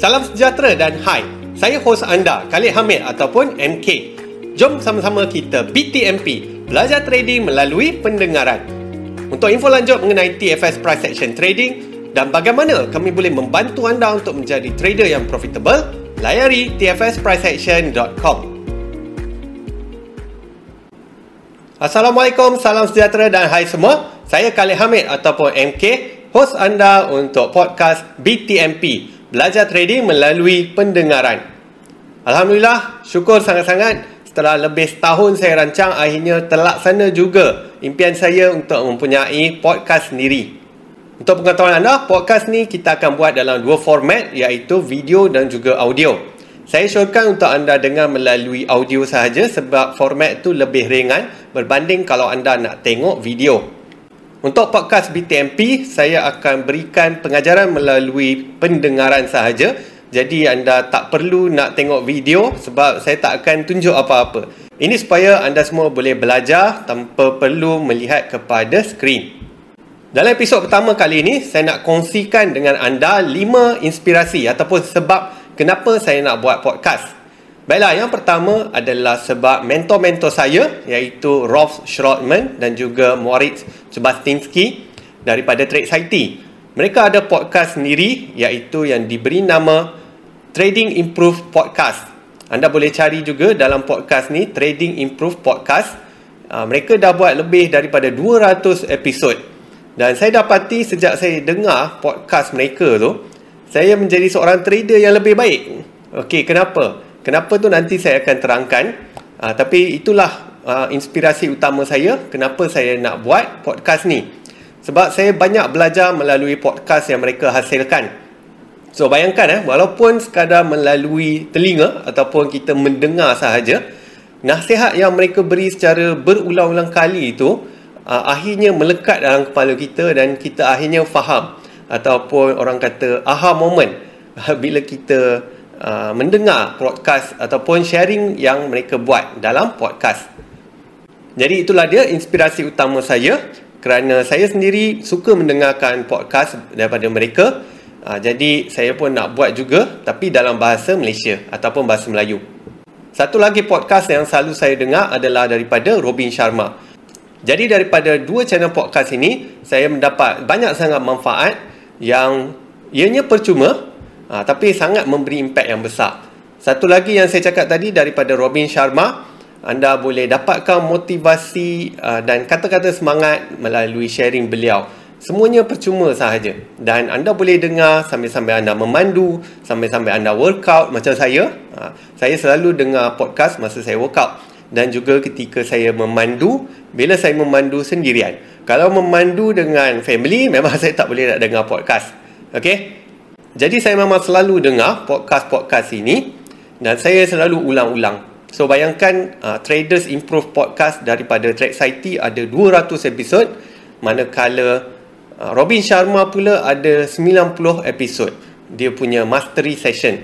Salam sejahtera dan hai. Saya hos anda, Khalid Hamid ataupun MK. Jom sama-sama kita BTMP, belajar trading melalui pendengaran. Untuk info lanjut mengenai TFS Price Action Trading dan bagaimana kami boleh membantu anda untuk menjadi trader yang profitable, layari tfspriceaction.com. Assalamualaikum, salam sejahtera dan hai semua. Saya Khalid Hamid ataupun MK, hos anda untuk podcast BTMP, belajar trading melalui pendengaran. Alhamdulillah, syukur sangat-sangat setelah lebih setahun saya rancang akhirnya terlaksana juga impian saya untuk mempunyai podcast sendiri. Untuk pengetahuan anda, podcast ni kita akan buat dalam dua format iaitu video dan juga audio. Saya syorkan untuk anda dengar melalui audio sahaja sebab format tu lebih ringan berbanding kalau anda nak tengok video. Untuk podcast BTMP, saya akan berikan pengajaran melalui pendengaran sahaja. Jadi anda tak perlu nak tengok video sebab saya tak akan tunjuk apa-apa. Ini supaya anda semua boleh belajar tanpa perlu melihat kepada skrin. Dalam episod pertama kali ini, saya nak kongsikan dengan anda 5 inspirasi ataupun sebab kenapa saya nak buat podcast. Baiklah, yang pertama adalah sebab mentor-mentor saya iaitu Rolf Schrottman dan juga Moritz Sebastianski daripada Trade Society. Mereka ada podcast sendiri iaitu yang diberi nama Trading Improve Podcast. Anda boleh cari juga dalam podcast ni Trading Improve Podcast. Uh, mereka dah buat lebih daripada 200 episod. Dan saya dapati sejak saya dengar podcast mereka tu, saya menjadi seorang trader yang lebih baik. Okey, kenapa? Kenapa tu nanti saya akan terangkan. Uh, tapi itulah uh, inspirasi utama saya kenapa saya nak buat podcast ni. Sebab saya banyak belajar melalui podcast yang mereka hasilkan. So bayangkan eh walaupun sekadar melalui telinga ataupun kita mendengar sahaja nasihat yang mereka beri secara berulang-ulang kali itu uh, akhirnya melekat dalam kepala kita dan kita akhirnya faham ataupun orang kata aha moment bila kita uh, mendengar podcast ataupun sharing yang mereka buat dalam podcast. Jadi itulah dia inspirasi utama saya kerana saya sendiri suka mendengarkan podcast daripada mereka. Uh, jadi saya pun nak buat juga tapi dalam bahasa Malaysia ataupun bahasa Melayu. Satu lagi podcast yang selalu saya dengar adalah daripada Robin Sharma. Jadi daripada dua channel podcast ini, saya mendapat banyak sangat manfaat yang ianya percuma Ha, tapi sangat memberi impak yang besar. Satu lagi yang saya cakap tadi daripada Robin Sharma, anda boleh dapatkan motivasi uh, dan kata-kata semangat melalui sharing beliau. Semuanya percuma sahaja. Dan anda boleh dengar sambil-sambil anda memandu, sambil-sambil anda workout macam saya. Uh, saya selalu dengar podcast masa saya workout. Dan juga ketika saya memandu, bila saya memandu sendirian. Kalau memandu dengan family, memang saya tak boleh nak dengar podcast. Okay? Jadi saya memang selalu dengar podcast-podcast ini dan saya selalu ulang-ulang. So bayangkan uh, Traders Improve Podcast daripada Trade Society ada 200 episod manakala uh, Robin Sharma pula ada 90 episod. Dia punya mastery session.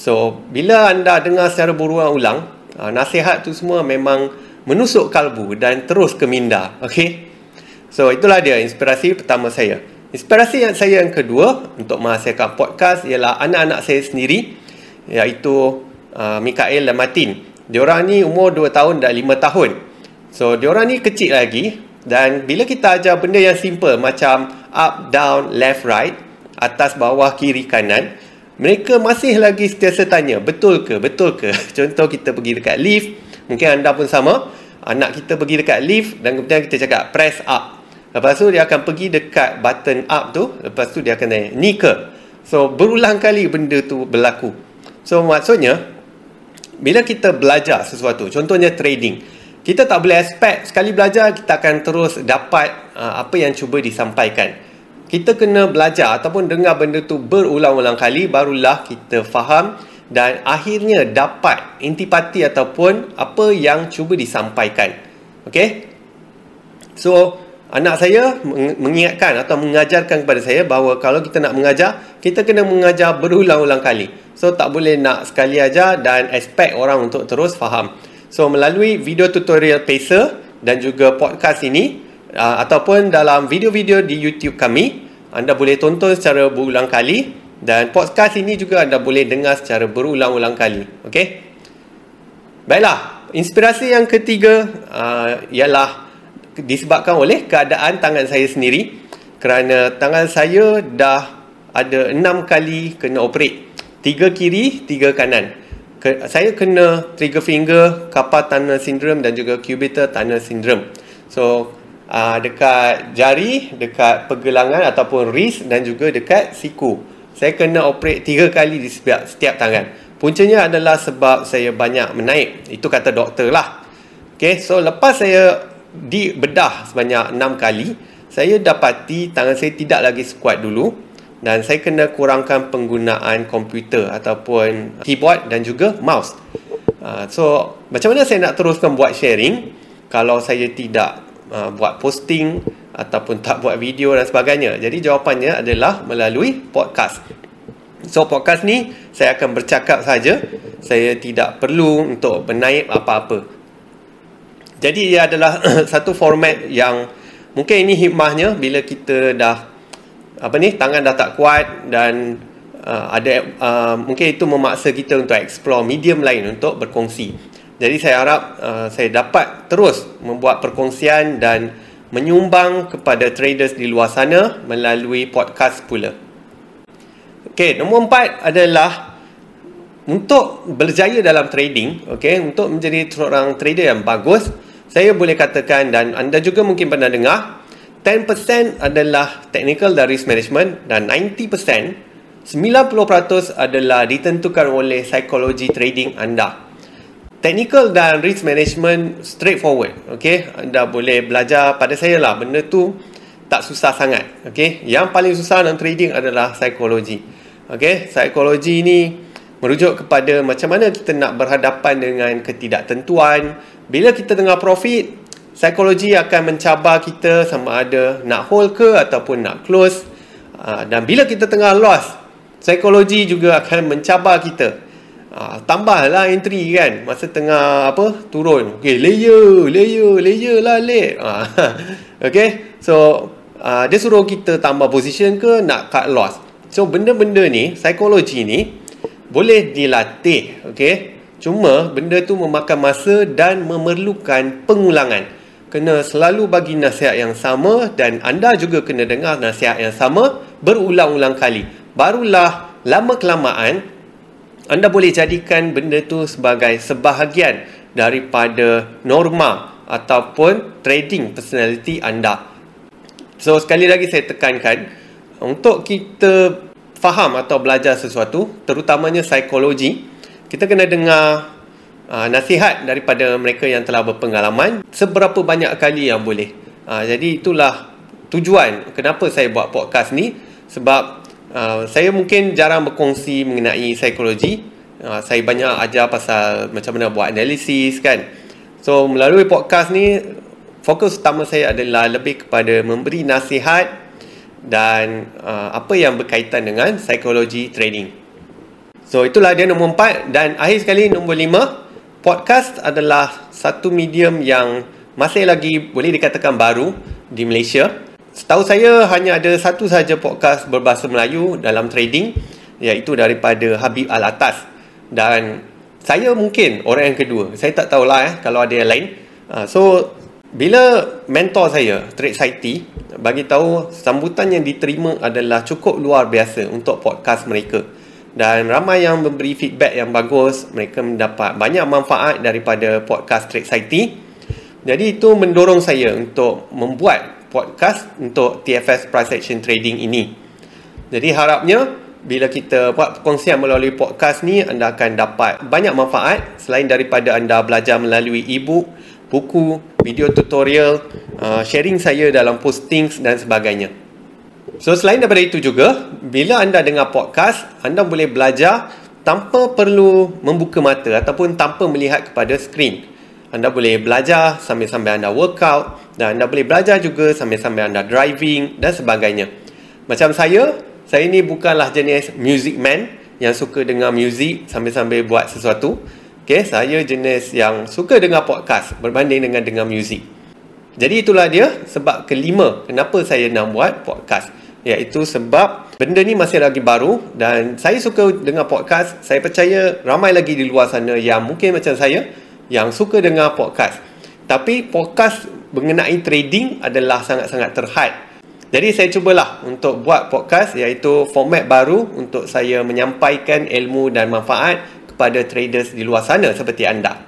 So bila anda dengar secara berulang-ulang, uh, nasihat tu semua memang menusuk kalbu dan terus ke minda. Okay? So itulah dia inspirasi pertama saya. Inspirasi yang saya yang kedua untuk menghasilkan podcast ialah anak-anak saya sendiri iaitu uh, Mikael dan Martin. Diorang ni umur 2 tahun dan 5 tahun. So diorang ni kecil lagi dan bila kita ajar benda yang simple macam up, down, left, right, atas, bawah, kiri, kanan, mereka masih lagi setiasa tanya, betul ke? Betul ke? Contoh kita pergi dekat lift, mungkin anda pun sama. Anak kita pergi dekat lift dan kemudian kita cakap press up. Lepas tu dia akan pergi dekat button up tu. Lepas tu dia akan tanya, ni ke? So, berulang kali benda tu berlaku. So, maksudnya, bila kita belajar sesuatu, contohnya trading, kita tak boleh expect sekali belajar, kita akan terus dapat uh, apa yang cuba disampaikan. Kita kena belajar ataupun dengar benda tu berulang-ulang kali, barulah kita faham dan akhirnya dapat intipati ataupun apa yang cuba disampaikan. Okay? So, anak saya mengingatkan atau mengajarkan kepada saya bahawa kalau kita nak mengajar, kita kena mengajar berulang-ulang kali. So tak boleh nak sekali aja dan expect orang untuk terus faham. So melalui video tutorial Pacer dan juga podcast ini uh, ataupun dalam video-video di YouTube kami, anda boleh tonton secara berulang kali Dan podcast ini juga anda boleh dengar secara berulang-ulang kali. Okey? Baiklah, inspirasi yang ketiga uh, ialah disebabkan oleh keadaan tangan saya sendiri kerana tangan saya dah ada enam kali kena operate. Tiga kiri, tiga kanan. Ke, saya kena trigger finger, carpal tunnel syndrome dan juga cubital tunnel syndrome. So, uh, dekat jari, dekat pergelangan ataupun wrist dan juga dekat siku. Saya kena operate tiga kali di setiap, setiap tangan. Puncanya adalah sebab saya banyak menaik. Itu kata doktor lah. Okay, so lepas saya dibedah sebanyak enam kali, saya dapati tangan saya tidak lagi sekuat dulu dan saya kena kurangkan penggunaan komputer ataupun keyboard dan juga mouse. Uh, so macam mana saya nak teruskan buat sharing kalau saya tidak uh, buat posting ataupun tak buat video dan sebagainya. Jadi jawapannya adalah melalui podcast. So podcast ni saya akan bercakap saja. Saya tidak perlu untuk menaip apa-apa. Jadi ia adalah satu format yang mungkin ini hikmahnya bila kita dah apa ni tangan dah tak kuat dan uh, ada uh, mungkin itu memaksa kita untuk explore medium lain untuk berkongsi. Jadi saya harap uh, saya dapat terus membuat perkongsian dan menyumbang kepada traders di luar sana melalui podcast pula. Okey, nombor empat adalah untuk berjaya dalam trading, okey, untuk menjadi seorang trader yang bagus, saya boleh katakan dan anda juga mungkin pernah dengar 10% adalah technical dan risk management dan 90% 90% adalah ditentukan oleh psikologi trading anda. Technical dan risk management straightforward. Okay? Anda boleh belajar pada saya lah. Benda tu tak susah sangat. Okay? Yang paling susah dalam trading adalah psikologi. Okay? Psikologi ni merujuk kepada macam mana kita nak berhadapan dengan ketidaktentuan. Bila kita tengah profit, psikologi akan mencabar kita sama ada nak hold ke ataupun nak close. Uh, dan bila kita tengah loss psikologi juga akan mencabar kita. Uh, tambahlah entry kan masa tengah apa turun. Okey layer layer layer lah late uh, okey so dia suruh kita tambah position ke nak cut loss. So benda-benda ni psikologi ni boleh dilatih okey cuma benda tu memakan masa dan memerlukan pengulangan kena selalu bagi nasihat yang sama dan anda juga kena dengar nasihat yang sama berulang-ulang kali. Barulah lama kelamaan anda boleh jadikan benda tu sebagai sebahagian daripada norma ataupun trading personality anda. So sekali lagi saya tekankan untuk kita faham atau belajar sesuatu terutamanya psikologi kita kena dengar uh, nasihat daripada mereka yang telah berpengalaman seberapa banyak kali yang boleh. Uh, jadi itulah tujuan kenapa saya buat podcast ni sebab uh, saya mungkin jarang berkongsi mengenai psikologi. Uh, saya banyak ajar pasal macam mana buat analisis kan. So melalui podcast ni fokus utama saya adalah lebih kepada memberi nasihat dan uh, apa yang berkaitan dengan psikologi trading. So itulah dia nombor empat dan akhir sekali nombor lima podcast adalah satu medium yang masih lagi boleh dikatakan baru di Malaysia. Setahu saya hanya ada satu saja podcast berbahasa Melayu dalam trading iaitu daripada Habib Al-Atas dan saya mungkin orang yang kedua. Saya tak tahulah eh kalau ada yang lain. Ah, so bila mentor saya Trade City bagi tahu sambutan yang diterima adalah cukup luar biasa untuk podcast mereka. Dan ramai yang memberi feedback yang bagus mereka mendapat banyak manfaat daripada podcast Trade Society jadi itu mendorong saya untuk membuat podcast untuk TFS Price Action Trading ini. Jadi harapnya bila kita buat perkongsian melalui podcast ni anda akan dapat banyak manfaat selain daripada anda belajar melalui e-book buku, video tutorial uh, sharing saya dalam postings dan sebagainya So selain daripada itu juga, bila anda dengar podcast, anda boleh belajar tanpa perlu membuka mata ataupun tanpa melihat kepada skrin. Anda boleh belajar sambil-sambil anda workout dan anda boleh belajar juga sambil-sambil anda driving dan sebagainya. Macam saya, saya ini bukanlah jenis music man yang suka dengar music sambil-sambil buat sesuatu. Okay, saya jenis yang suka dengar podcast berbanding dengan dengar music. Jadi itulah dia sebab kelima kenapa saya nak buat podcast. iaitu sebab benda ni masih lagi baru dan saya suka dengar podcast. Saya percaya ramai lagi di luar sana yang mungkin macam saya yang suka dengar podcast. Tapi podcast mengenai trading adalah sangat-sangat terhad. Jadi saya cubalah untuk buat podcast iaitu format baru untuk saya menyampaikan ilmu dan manfaat kepada traders di luar sana seperti anda.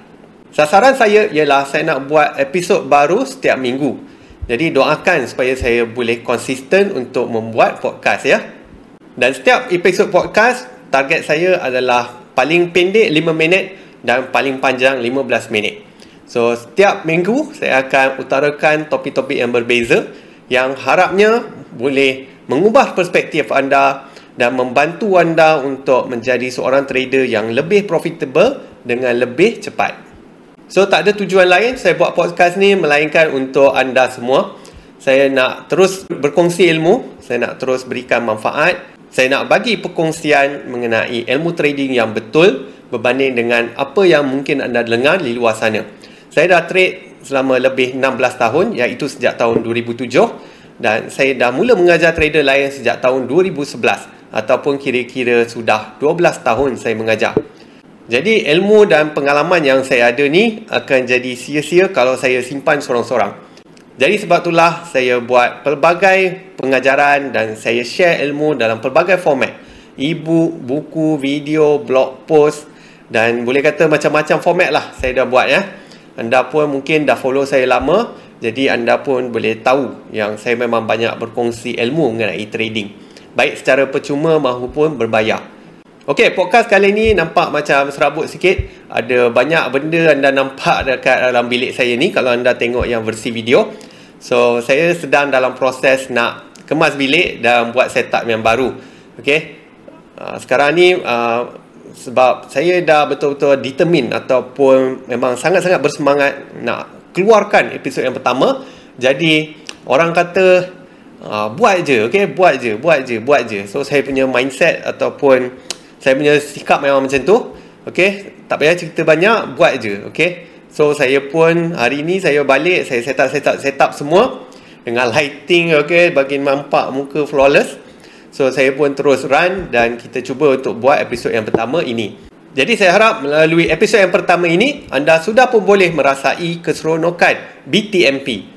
Sasaran saya ialah saya nak buat episod baru setiap minggu. Jadi doakan supaya saya boleh konsisten untuk membuat podcast ya. Dan setiap episod podcast target saya adalah paling pendek 5 minit dan paling panjang 15 minit. So setiap minggu saya akan utarakan topik-topik yang berbeza yang harapnya boleh mengubah perspektif anda dan membantu anda untuk menjadi seorang trader yang lebih profitable dengan lebih cepat. So tak ada tujuan lain saya buat podcast ni melainkan untuk anda semua. Saya nak terus berkongsi ilmu, saya nak terus berikan manfaat, saya nak bagi perkongsian mengenai ilmu trading yang betul berbanding dengan apa yang mungkin anda dengar di luar sana. Saya dah trade selama lebih 16 tahun iaitu sejak tahun 2007 dan saya dah mula mengajar trader lain sejak tahun 2011 ataupun kira-kira sudah 12 tahun saya mengajar. Jadi ilmu dan pengalaman yang saya ada ni akan jadi sia-sia kalau saya simpan sorang-sorang. Jadi sebab itulah saya buat pelbagai pengajaran dan saya share ilmu dalam pelbagai format. E-book, buku, video, blog post dan boleh kata macam-macam format lah saya dah buat ya anda pun mungkin dah follow saya lama jadi anda pun boleh tahu yang saya memang banyak berkongsi ilmu mengenai trading baik secara percuma maupun berbayar Okey, podcast kali ni nampak macam serabut sikit. Ada banyak benda anda nampak dekat dalam bilik saya ni kalau anda tengok yang versi video. So, saya sedang dalam proses nak kemas bilik dan buat setup yang baru. Okey. Uh, sekarang ni uh, sebab saya dah betul-betul determine ataupun memang sangat-sangat bersemangat nak keluarkan episod yang pertama jadi orang kata uh, buat je okey buat je buat je buat je. So saya punya mindset ataupun saya punya sikap memang macam tu okey tak payah cerita banyak buat je okey so saya pun hari ni saya balik saya set up set up set up semua dengan lighting okey bagi nampak muka flawless. So saya pun terus run dan kita cuba untuk buat episod yang pertama ini. Jadi saya harap melalui episod yang pertama ini anda sudah pun boleh merasai keseronokan BTMP